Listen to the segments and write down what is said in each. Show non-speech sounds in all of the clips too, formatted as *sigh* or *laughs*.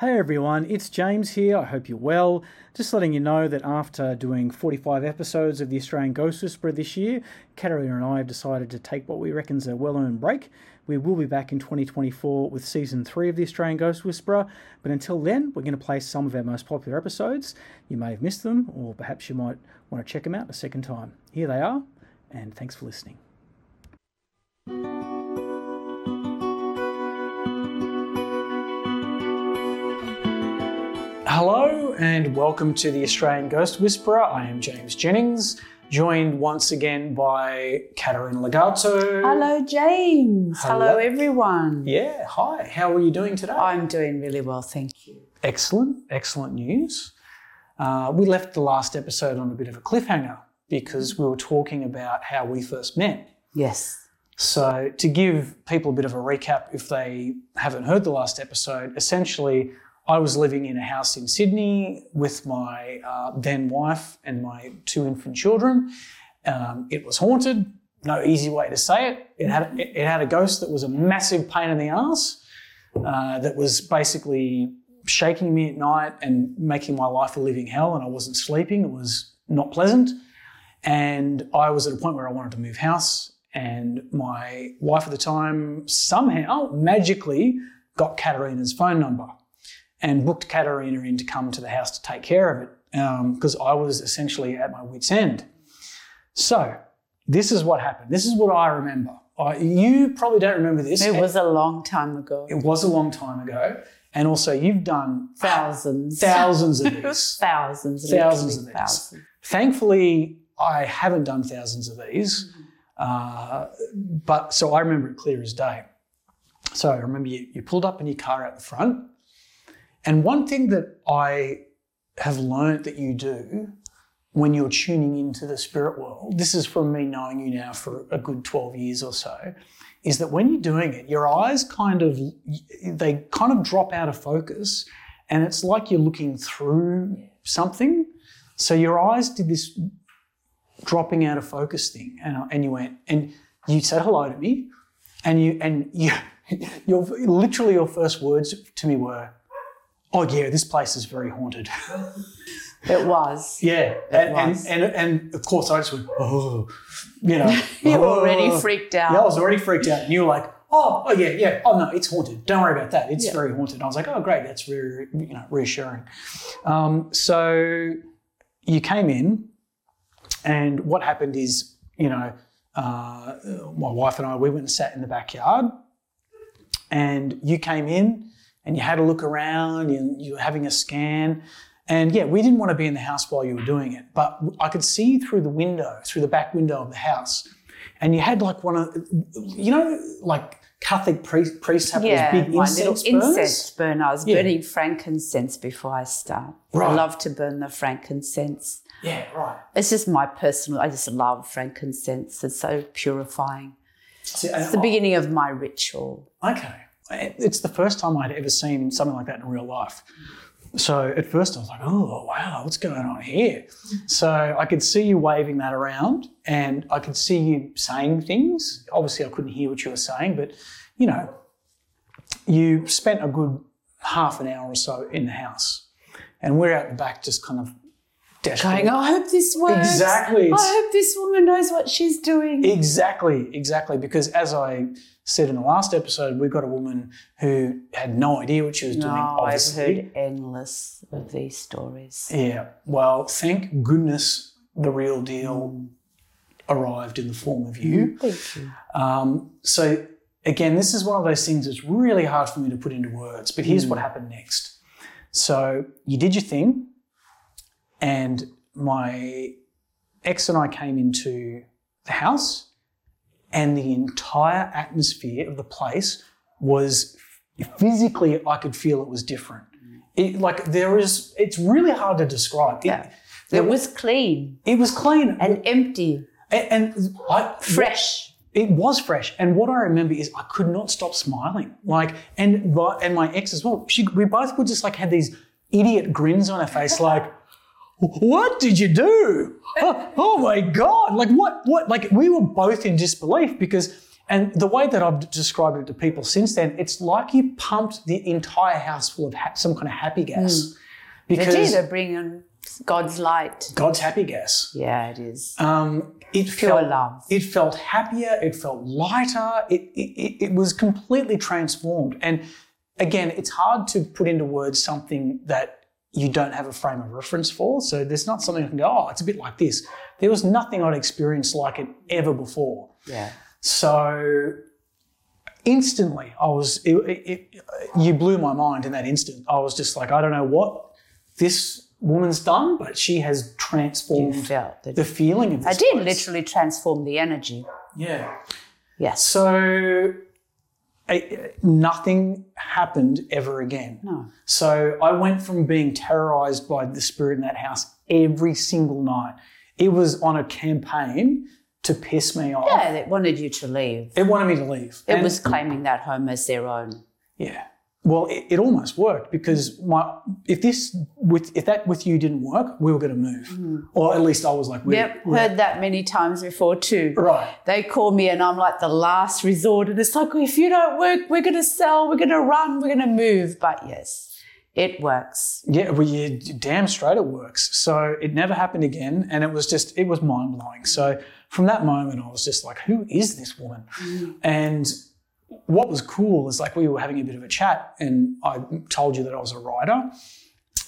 Hey everyone, it's James here. I hope you're well. Just letting you know that after doing 45 episodes of the Australian Ghost Whisperer this year, Caterina and I have decided to take what we reckon's a well earned break. We will be back in 2024 with season 3 of the Australian Ghost Whisperer, but until then, we're going to play some of our most popular episodes. You may have missed them, or perhaps you might want to check them out a second time. Here they are, and thanks for listening. Hello and welcome to the Australian Ghost Whisperer. I am James Jennings, joined once again by Caterina Ligato. Hello, James. Hello, Hello. everyone. Yeah, hi. How are you doing today? I'm doing really well, thank you. Excellent, excellent news. Uh, we left the last episode on a bit of a cliffhanger because we were talking about how we first met. Yes. So, to give people a bit of a recap, if they haven't heard the last episode, essentially, I was living in a house in Sydney with my uh, then wife and my two infant children. Um, it was haunted. No easy way to say it. It had it, had a ghost that was a massive pain in the ass. Uh, that was basically shaking me at night and making my life a living hell. And I wasn't sleeping. It was not pleasant. And I was at a point where I wanted to move house. And my wife at the time somehow magically got Caterina's phone number and booked Caterina in to come to the house to take care of it because I was essentially at my wits' end. So, this is what happened. This is what I remember. I, you probably don't remember this. It was a long time ago. It was a long time ago. And also, you've done Thousands. thousands of these. *laughs* thousands. Thousands of these. Thousands. Thankfully, I haven't done thousands of these, uh, but so I remember it clear as day. So I remember you, you pulled up in your car out the front, and one thing that I have learned that you do when you're tuning into the spirit world, this is from me knowing you now for a good 12 years or so, is that when you're doing it, your eyes kind of they kind of drop out of focus, and it's like you're looking through something. So your eyes did this dropping out of focus thing, and and you went and you said hello to me, and you and you *laughs* your literally your first words to me were, "Oh yeah, this place is very haunted." *laughs* It was. yeah, and, and, was. and and of course I just went, "Oh," you know, *laughs* You were "Oh." already freaked out. Yeah, I was already freaked out, and you were like, "Oh, oh yeah, yeah. Oh no, it's haunted. Don't worry about that. It's Yeah. very haunted." And I was like, "Oh great, that's very you know reassuring." Um, so you came in, and what happened is, you know, uh, my wife and I we went and sat in the backyard, and you came in and you had a look around, and you were having a scan. And yeah, we didn't want to be in the house while you were doing it, but I could see through the window, through the back window of the house. And you had like one of, you know, like Catholic priests have Yeah, those big my incense little burners. incense burner. I was Yeah. burning frankincense before I start. Right. I love to burn the frankincense. Yeah, right. It's just my personal, I just love frankincense. It's so purifying. See, It's the beginning of my ritual. Okay. It's the first time I'd ever seen something like that in real life. So at first I was like, oh, wow, what's going on here? So I could see you waving that around and I could see you saying things. Obviously, I couldn't hear what you were saying, but you know, you spent a good half an hour or so in the house. And we're out the back just kind of desperate. Going, I hope this works. Exactly. I hope this woman knows what she's doing. Exactly, exactly. Because as I said in the last episode, we've got a woman who had no idea what she was doing. No, I've heard endless of these stories. Yeah. Well, thank goodness the real deal arrived in the form of you. Thank you. Um, so again, this is one of those things that's really hard for me to put into words. But here's what happened next. So you did your thing, and my ex and I came into the house, and the entire atmosphere of the place was physically I could feel it was different. It, like there is, it's really hard to describe. It, Yeah. It was clean it was clean and empty, and, and I, fresh. it was fresh. And what I remember is I could not stop smiling. Like, and and my ex as well. She, we both would just like had these idiot grins on our face, like, "What did you do? Oh, oh my god! Like what? What? Like we were both in disbelief because." And the way that I've described it to people since then, it's like you pumped the entire house full of ha- some kind of happy gas, They because do. They bring in God's light. God's happy gas. Yeah, it is. Um, it Pure felt, love. It felt happier. It felt lighter. It, it, it was completely transformed. And again, it's hard to put into words something that you don't have a frame of reference for. So there's not something I can go, oh, it's a bit like this. There was nothing I'd experienced like it ever before. Yeah. So instantly, I was, it, it, it, you blew my mind in that instant. I was just like, I don't know what this woman's done, but she has transformed the feeling of I did place. literally transform the energy. Yeah. Yes. So I, nothing happened ever again. No. So I went from being terrorized by the spirit in that house every single night. It was on a campaign to piss me off. Yeah, they wanted you to leave. It wanted me to leave. It And- was claiming that home as their own. Yeah. Well, it, it almost worked because my if this with if that with you didn't work, we were going to move, mm. or at least I was like, we Yep, heard that many times before too. right. They call me and I'm like the last resort. And it's like, if you don't work, we're going to sell, we're going to run, we're going to move. But yes, it works. Yeah, well, you damn straight it works. So it never happened again, and it was just it was mind blowing. So from that moment, I was just like, "Who is this woman?" Mm. And what was cool is like we were having a bit of a chat, and I told you that I was a writer,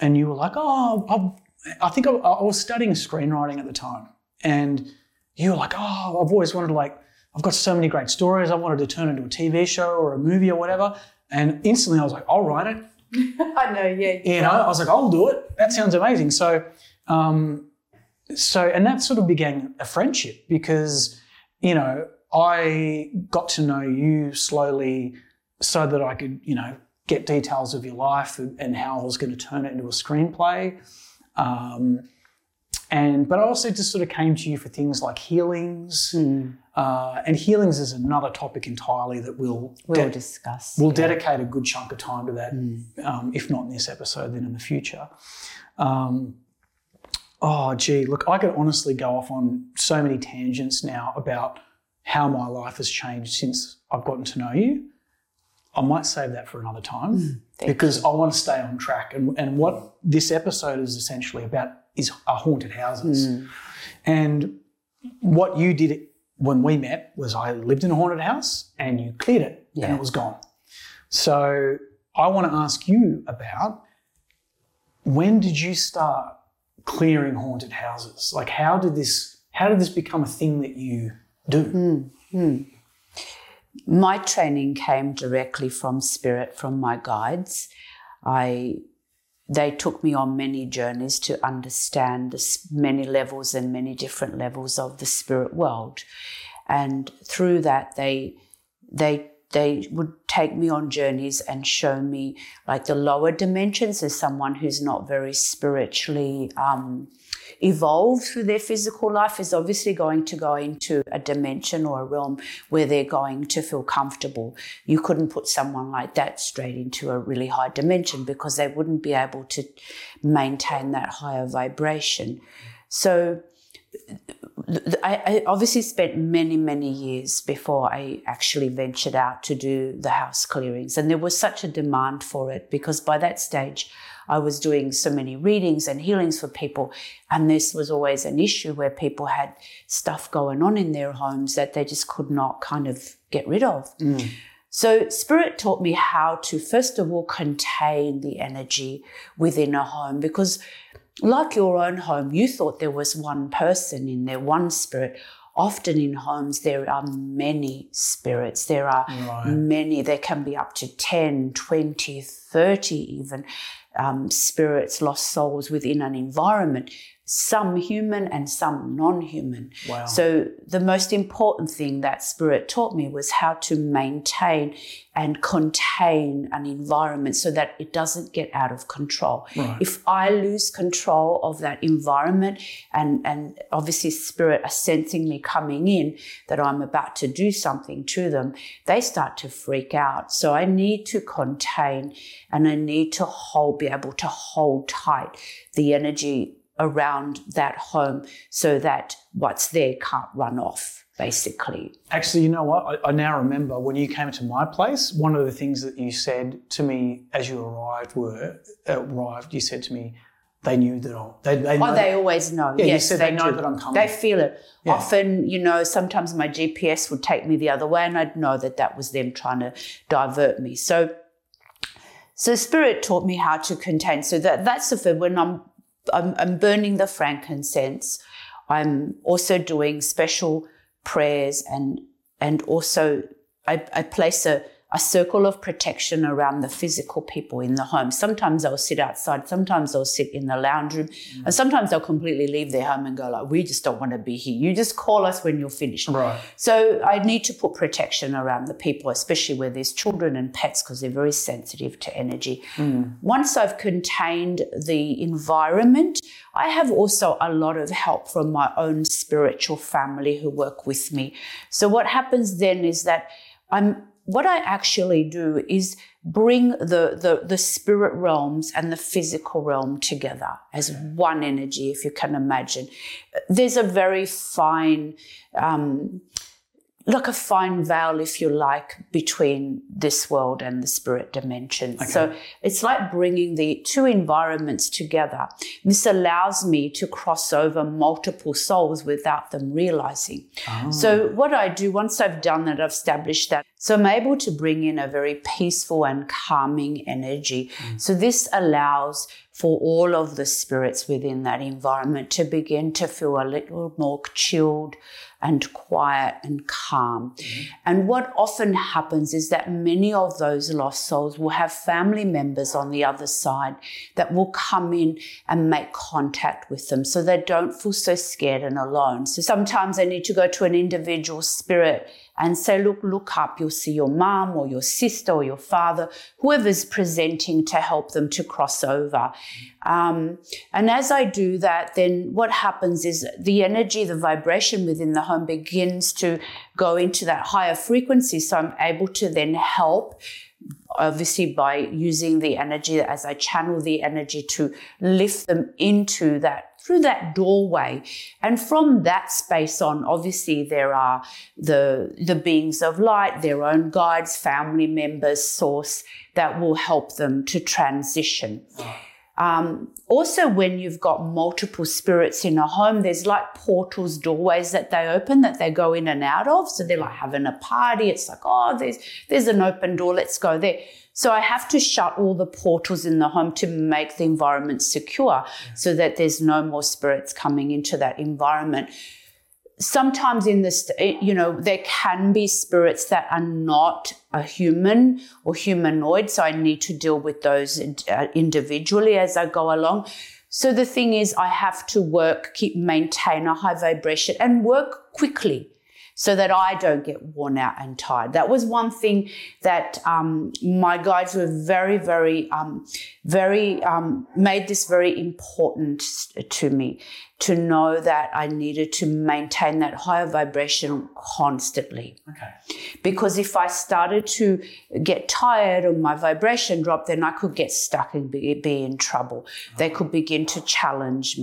and you were like, "Oh, I, I think I, I was studying screenwriting at the time," and you were like, "Oh, I've always wanted to like." I've got so many great stories. I wanted to turn into a TV show or a movie or whatever. And instantly I was like, I'll write it. *laughs* I know, yeah. You know, I was like, I'll do it. That sounds amazing. So, um, so, and that sort of began a friendship because, you know, I got to know you slowly so that I could, you know, get details of your life and, and how I was going to turn it into a screenplay. Um, and, but I also just sort of came to you for things like healings. Uh, and healings is another topic entirely that we'll, We'll de- discuss. We'll dedicate a good chunk of time to that, um, if not in this episode, then in the future. Um, oh, gee, look, I could honestly go off on so many tangents now about how my life has changed since I've gotten to know you. I might save that for another time mm, because I want to stay on track. And, and what this episode is essentially about is are haunted houses. Mm. And what you did when we met was I lived in a haunted house and you cleared it and it was gone. So I want to ask you about when did you start clearing haunted houses? Like how did this how did this become a thing that you do? my training came directly from spirit from my guides. I they took me on many journeys to understand the many levels and many different levels of the spirit world. And through that they they they would take me on journeys and show me like the lower dimensions as someone who's not very spiritually um, evolved through their physical life is obviously going to go into a dimension or a realm where they're going to feel comfortable. You couldn't put someone like that straight into a really high dimension because they wouldn't be able to maintain that higher vibration. So I obviously spent many, many years before I actually ventured out to do the house clearings. And there was such a demand for it because by that stage, I was doing so many readings and healings for people. And this was always an issue where people had stuff going on in their homes that they just could not kind of get rid of. Mm. So, Spirit taught me how to, first of all, contain the energy within a home because, like your own home, you thought there was one person in there, one spirit. Often in homes, there are many spirits. There are many, there can be up to 10, 20, 30 even um, spirits, lost souls within an environment. Some human and some non-human. Wow. So the most important thing that spirit taught me was how to maintain and contain an environment so that it doesn't get out of control. Right. If I lose control of that environment and, and obviously spirit are sensing me coming in that I'm about to do something to them, they start to freak out. So I need to contain and I need to hold, be able to hold tight the energy around that home so that what's there can't run off basically. Actually, you know what? I, I, now remember when you came to my place, one of the things that you said to me as you arrived were uh, arrived. You said to me, they knew that I. They, they oh, they always know. Yeah, yes, you said they, they know do. that I'm coming. They feel it. Yeah. Often, you know, sometimes my GPS would take me the other way, and I'd know that that was them trying to divert me. So, so spirit taught me how to contain. So that that's the thing. When I'm, I'm I'm burning the frankincense, I'm also doing special prayers and and also I, I place a, a circle of protection around the physical people in the home. Sometimes they'll sit outside, sometimes they'll sit in the lounge room, mm. and sometimes they'll completely leave their home and go like, "We just don't want to be here. You just call us when you're finished." Right. So I need to put protection around the people, especially where there's children and pets, because they're very sensitive to energy. Mm. Once I've contained the environment, I have also a lot of help from my own spiritual family who work with me. So what happens then is that I'm what I actually do is bring the, the, the spirit realms and the physical realm together as one energy, if you can imagine. There's a very fine um, like a fine veil, if you like, between this world and the spirit dimension. Okay. So it's like bringing the two environments together. This allows me to cross over multiple souls without them realizing. Oh. So what I do once I've done that, I've established that. So I'm able to bring in a very peaceful and calming energy. Mm. So this allows for all of the spirits within that environment to begin to feel a little more chilled, and quiet and calm. Mm-hmm. And what often happens is that many of those lost souls will have family members on the other side that will come in and make contact with them so they don't feel so scared and alone. So sometimes they need to go to an individual spirit and say, look, look up. You'll see your mom or your sister or your father, whoever's presenting to help them to cross over. Um, and as I do that, then what happens is the energy, the vibration within the home begins to go into that higher frequency. So I'm able to then help obviously by using the energy as I channel the energy to lift them into that through that doorway. And from that space on, obviously there are the, the beings of light, their own guides, family members, source that will help them to transition. Um, also, when you've got multiple spirits in a home, there's like portals, doorways that they open that they go in and out of. So they're like having a party. It's like, oh, there's there's an open door. Let's go there. So I have to shut all the portals in the home to make the environment secure, so that there's no more spirits coming into that environment sometimes in this, you know, there can be spirits that are not a human or humanoid. So I need to deal with those uh, individually as I go along. So the thing is, I have to work, keep, maintain a high vibration and work quickly so that I don't get worn out and tired. That was one thing that um, my guides were very, very, um, very, um, made this very important to me to know that I needed to maintain that higher vibration constantly. Okay. Because if I started to get tired or my vibration dropped, then I could get stuck and be, be in trouble. They could begin to challenge me.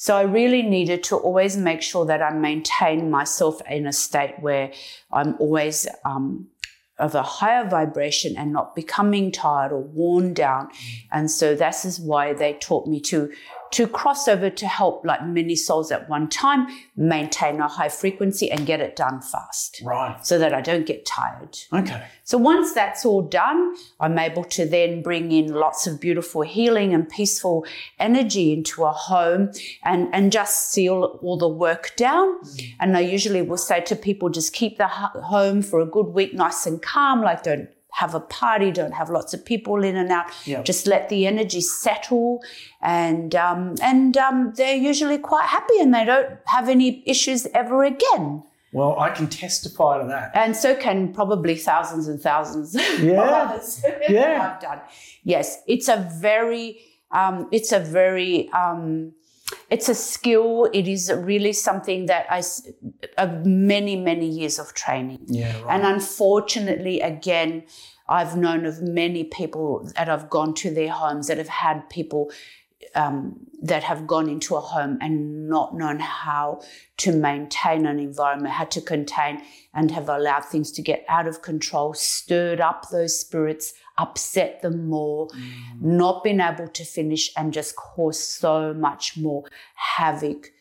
So I really needed to always make sure that I maintain myself in a state where I'm always um, of a higher vibration and not becoming tired or worn down. And so this is why they taught me to to cross over to help like many souls at one time maintain a high frequency and get it done fast. Right. So that I don't get tired. Okay. So once that's all done, I'm able to then bring in lots of beautiful healing and peaceful energy into a home and, and just seal all the work down. Mm. And I usually will say to people, just keep the home for a good week nice and calm, like don't have a party, don't have lots of people in and out. Yeah. Just let the energy settle, and um, and um, they're usually quite happy, and they don't have any issues ever again. Well, I can testify to that. And so can probably thousands and thousands Yeah. of others. *laughs* Yeah. I've done. Yes, it's a very, um, it's a very, um, it's a skill. It is really something that I, of many, many years of training. Yeah, right. And unfortunately, again, I've known of many people that have gone to their homes that have had people um, that have gone into a home and not known how to maintain an environment, how to contain and have allowed things to get out of control, stirred up those spirits, upset them more, mm. not been able to finish, and just cause so much more havoc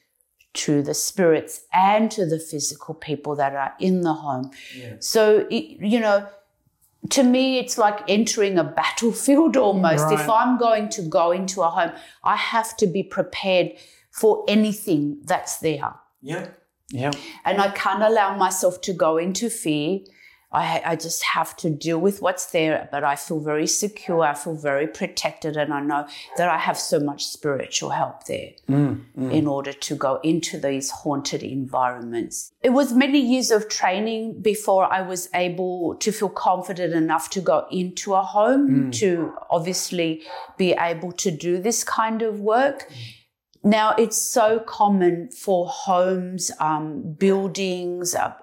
to the spirits and to the physical people that are in the home. So, it, you know, to me, it's like entering a battlefield *laughs* almost. If I'm going to go into a home, I have to be prepared for anything that's there. Yeah. Yeah. And I can't allow myself to go into fear. I, I just have to deal with what's there, but I feel very secure. I feel very protected, and I know that I have so much spiritual help there in order to go into these haunted environments. It was many years of training before I was able to feel confident enough to go into a home to obviously be able to do this kind of work. Now, it's so common for homes, um, buildings uh,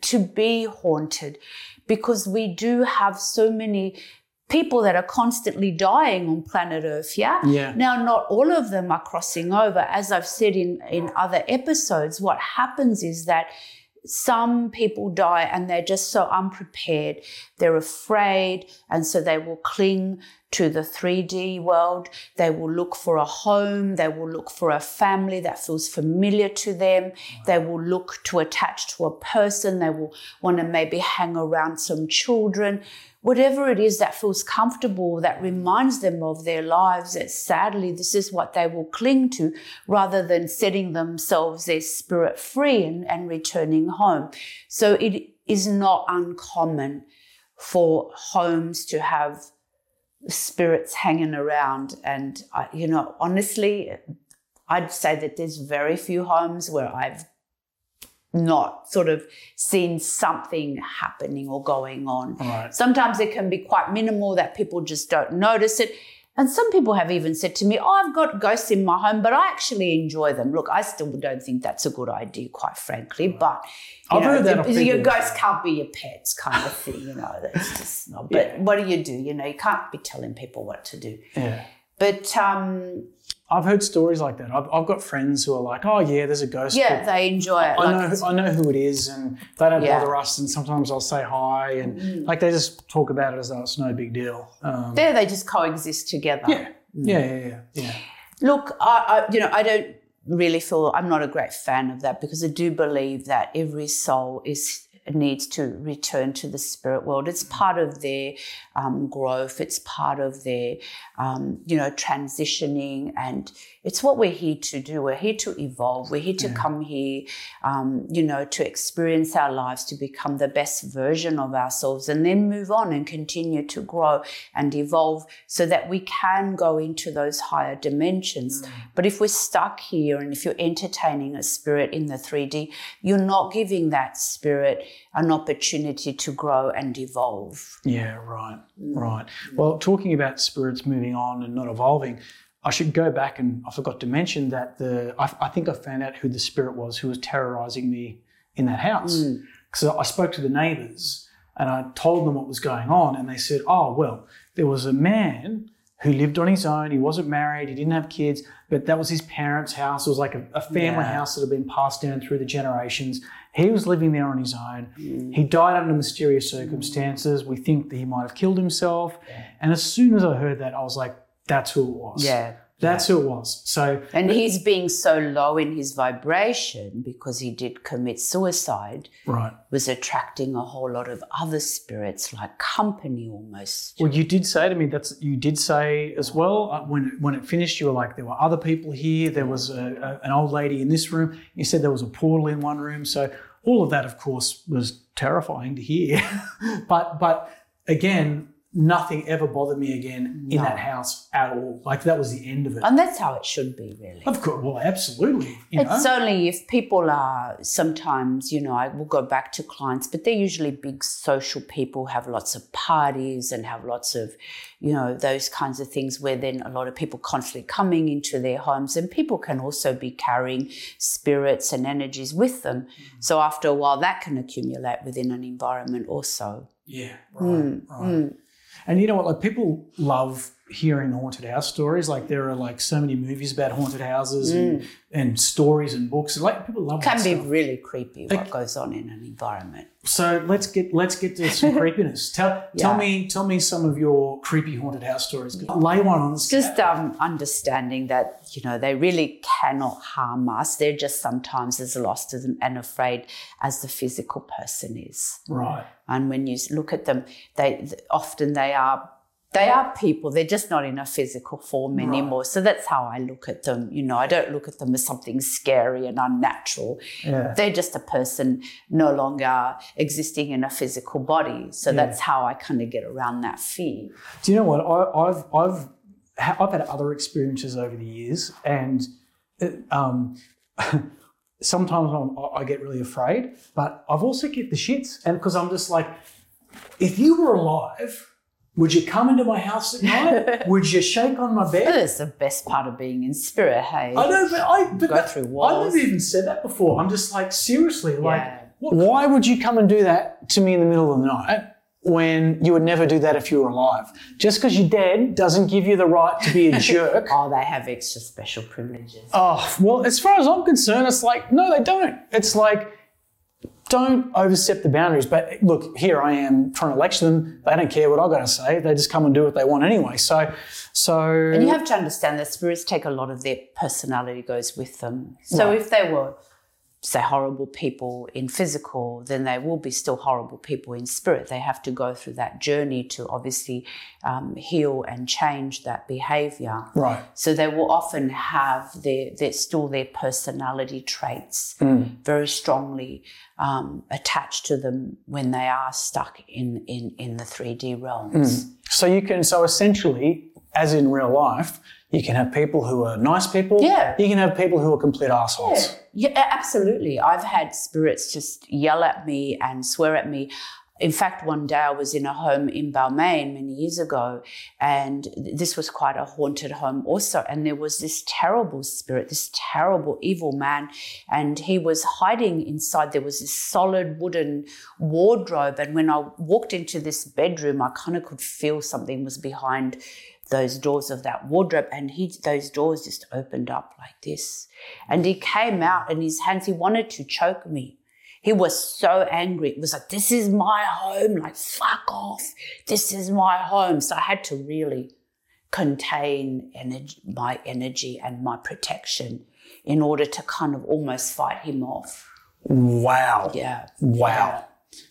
to be haunted because we do have so many people that are constantly dying on planet Earth, yeah? Yeah. Now, not all of them are crossing over. As I've said in, in other episodes, what happens is that some people die and they're just so unprepared. They're afraid, and so they will cling to the 3D world. They will look for a home. They will look for a family that feels familiar to them. They will look to attach to a person. They will want to maybe hang around some children. Whatever it is that feels comfortable, that reminds them of their lives, that sadly, this is what they will cling to rather than setting themselves their spirit free and, and returning home. So it is not uncommon for homes to have spirits hanging around. And, I, you know, honestly, I'd say that there's very few homes where I've not sort of seen something happening or going on. Right. Sometimes it can be quite minimal that people just don't notice it. And some people have even said to me, Oh, I've got ghosts in my home, but I actually enjoy them. Look, I still don't think that's a good idea, quite frankly. But you I've know, heard that the- your ghosts can't be your pets, kind of thing, you know. That's just not. But what do you do? You know, you can't be telling people what to do. Yeah. But um, I've heard stories like that. I've, I've got friends who are like, oh, yeah, there's a ghost. yeah, but they enjoy it. I Like, know, it's- I know who it is, and they don't Yeah. Mm. bother us. And sometimes I'll say hi, and like they just talk about it as though it's no big deal. Um, there they just coexist together. yeah, yeah, yeah, yeah, yeah. Look, I, I, you know, I don't really feel I'm not a great fan of that because I do believe that every soul is needs to return to the spirit world. It's part of their um, growth. It's part of their, um, you know, transitioning and it's what we're here to do. We're here to evolve. We're here to come here, um, you know, to experience our lives, to become the best version of ourselves, and then move on and continue to grow and evolve so that we can go into those higher dimensions. But if we're stuck here and if you're entertaining a spirit in the 3D, you're not giving that spirit an opportunity to grow and evolve. Yeah, right, right. Well, talking about spirits moving on and not evolving, I should go back and I forgot to mention that the I, I think I found out who the spirit was who was terrorizing me in that house mm. because I spoke to the neighbours and I told them what was going on, and they said, "Oh, well, there was a man." Who lived on his own? He wasn't married. He didn't have kids, but that was his parents' house. It was like a, a family Yeah. house that had been passed down through the generations. He was living there on his own. Mm. He died under mysterious circumstances. We think that he might have killed himself. And as soon as I heard that, I was like, that's who it was. Yeah. That's who it was. So, And he's being so low in his vibration because he did commit suicide, right. was attracting a whole lot of other spirits, like company almost. Well, you did say to me that's you did say as well uh, when when it finished. You were like, there were other people here. There was a, a, an old lady in this room. You said there was a portal in one room. So all of that, of course, was terrifying to hear. *laughs* but but again, nothing ever bothered me again in that house at all. Like that was the end of it. And that's how it should be, really. Of course, well, absolutely. You know? It's only if people are sometimes, you know, I will go back to clients, but they're usually big social people, have lots of parties and have lots of, you know, those kinds of things where then a lot of people constantly coming into their homes and people can also be carrying spirits and energies with them. Mm. So after a while, that can accumulate within an environment also. Yeah, right, hmm, right. Hmm. And you know what? Like people love hearing haunted house stories. Like there are like so many movies about haunted houses and, and stories and books. Like people love It Can be stuff. really creepy what goes on in an environment. So let's get let's get to some *laughs* creepiness. Tell tell me tell me some of your creepy haunted house stories. Lay one on us. just um, understanding that you know they really cannot harm us they're just sometimes as lost as, and afraid as the physical person is right. and when you look at them they often they are they are people they're just not in a physical form anymore. So that's how i look at them you know. I don't look at them as something scary and unnatural. Yeah. they're just a person no longer existing in a physical body. So that's how i kind of get around that fear. Do you know what? I, I've I've I've had other experiences over the years, and it, um, *laughs* sometimes I'm, I get really afraid, but I've also get the shits, and because I'm just like, if you were alive, would you come into my house at night? *laughs* would you shake on my bed? that's the best part of being in spirit hey I know, but I but Go that- through I've walls. never even said that before. I'm just like seriously, like, Yeah. wh- why would you come and do that to me in the middle of the night when you would never do that if you were alive? Just because you're dead doesn't give you the right to be a *laughs* jerk. Oh, they have extra special privileges. oh, well, as far as I'm concerned, it's like no, they don't. It's like. Don't overstep the boundaries. But look, here I am trying to lecture them. They don't care what I've got to say. They just come and do what they want anyway. So, so And you have to understand that spirits take a lot of their personality goes with them. So Right. if they were, say, horrible people in physical, then they will be still horrible people in spirit. They have to go through that journey to obviously um, heal and change that behavior. right. So they will often have their, their still their personality traits very strongly um, attached to them when they are stuck in, in, in the 3D realms. So you can, so essentially, as in real life, you can have people who are nice people. Yeah. You can have people who are complete assholes. Yeah, a- absolutely. I've had spirits just yell at me and swear at me. In fact, one day I was in a home in Balmain many years ago, and this was quite a haunted home also. And there was this terrible spirit, this terrible evil man, and he was hiding inside. There was this solid wooden wardrobe, and when I walked into this bedroom, I kind of could feel something was behind those doors of that wardrobe and he those doors just opened up like this. And he came out and his hands he wanted to choke me. He was so angry. It was like this is my home like fuck off. This is my home. So i had to really contain energy, my energy and my protection in order to kind of almost fight him off. Wow. yeah. Wow.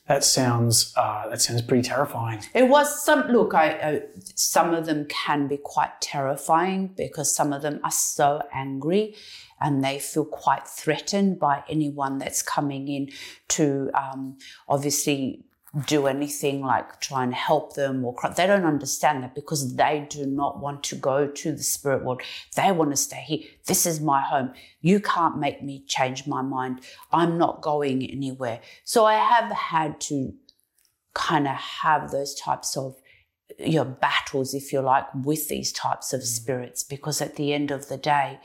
That sounds uh, that sounds pretty terrifying. It was some look. I, I some of them can be quite terrifying because some of them are so angry, and they feel quite threatened by anyone that's coming in to um, obviously do anything like try and help them or cry. they don't understand that because they do not want to go to the spirit world. They want to stay here. This is my home. You can't make me change my mind. I'm not going anywhere. So i have had to kind of have those types of your know, battles if you like with these types of mm-hmm. spirits because at the end of the day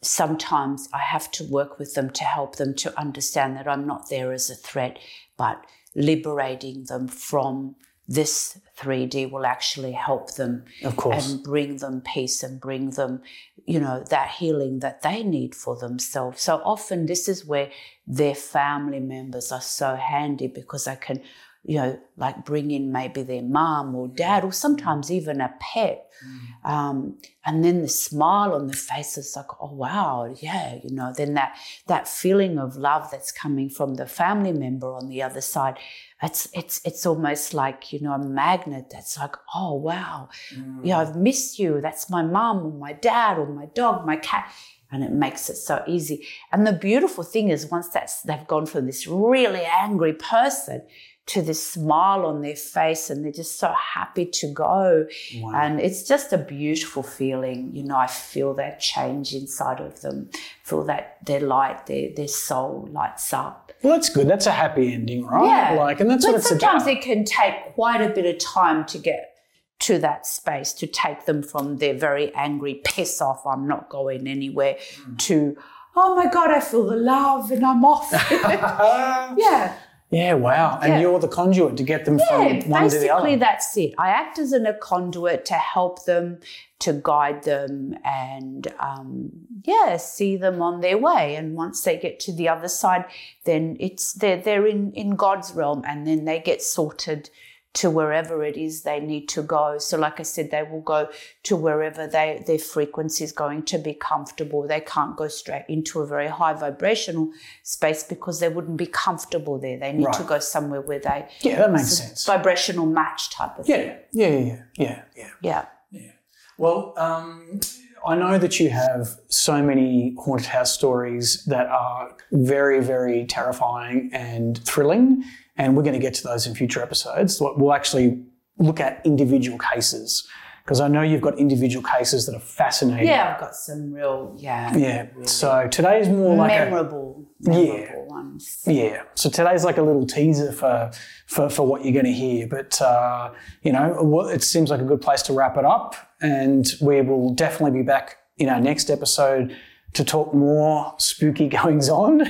sometimes i have to work with them to help them to understand that i'm not there as a threat but liberating them from this 3D will actually help them of course. and bring them peace and bring them, you know, that healing that they need for themselves. So often this is where their family members are so handy because they can you know, like bring in maybe their mom or dad, or sometimes even a pet. Mm. Um, and then the smile on the face is like, oh wow, yeah, you know, then that that feeling of love that's coming from the family member on the other side, it's it's it's almost like, you know, a magnet that's like, oh wow, mm. yeah, I've missed you. That's my mom or my dad or my dog, my cat and it makes it so easy. And the beautiful thing is, once that's they've gone from this really angry person to this smile on their face and they're just so happy to go. Wow. And it's just a beautiful feeling. You know, I feel that change inside of them, feel that their light, their, their soul lights up. Well, that's good. That's a happy ending, right? Yeah. Like, and that's but what it's sometimes about. it can take quite a bit of time to get to that space, to take them from their very angry, piss off, I'm not going anywhere, mm. to, oh my God, I feel the love and I'm off. *laughs* *laughs* yeah. Yeah, wow. And yeah. you're the conduit to get them yeah, from one to the other. Basically, that's it. I act as a conduit to help them, to guide them, and um, yeah, see them on their way. And once they get to the other side, then it's they're they're in in God's realm, and then they get sorted to wherever it is they need to go. So, like I said, they will go to wherever they, their frequency is going to be comfortable. They can't go straight into a very high vibrational space because they wouldn't be comfortable there. They need right. to go somewhere where they yeah, that makes sense. Vibrational match type of yeah. thing. Yeah, yeah, yeah, yeah, yeah. Yeah. Well, um, I know that you have so many haunted house stories that are very, very terrifying and thrilling and we're going to get to those in future episodes. We'll actually look at individual cases because I know you've got individual cases that are fascinating. Yeah, I've got some real, yeah. Yeah. Really so today's more like memorable, a, memorable yeah, ones. Yeah. So today's like a little teaser for for, for what you're going to hear. But uh, you know, it seems like a good place to wrap it up, and we will definitely be back in our next episode to talk more spooky *laughs* goings on.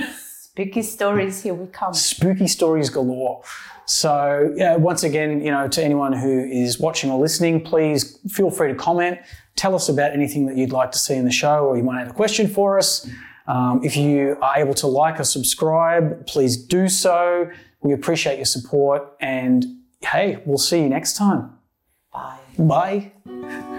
Spooky stories, here we come. Spooky stories galore. So, yeah, once again, you know, to anyone who is watching or listening, please feel free to comment. Tell us about anything that you'd like to see in the show, or you might have a question for us. Um, if you are able to like or subscribe, please do so. We appreciate your support, and hey, we'll see you next time. Bye. Bye.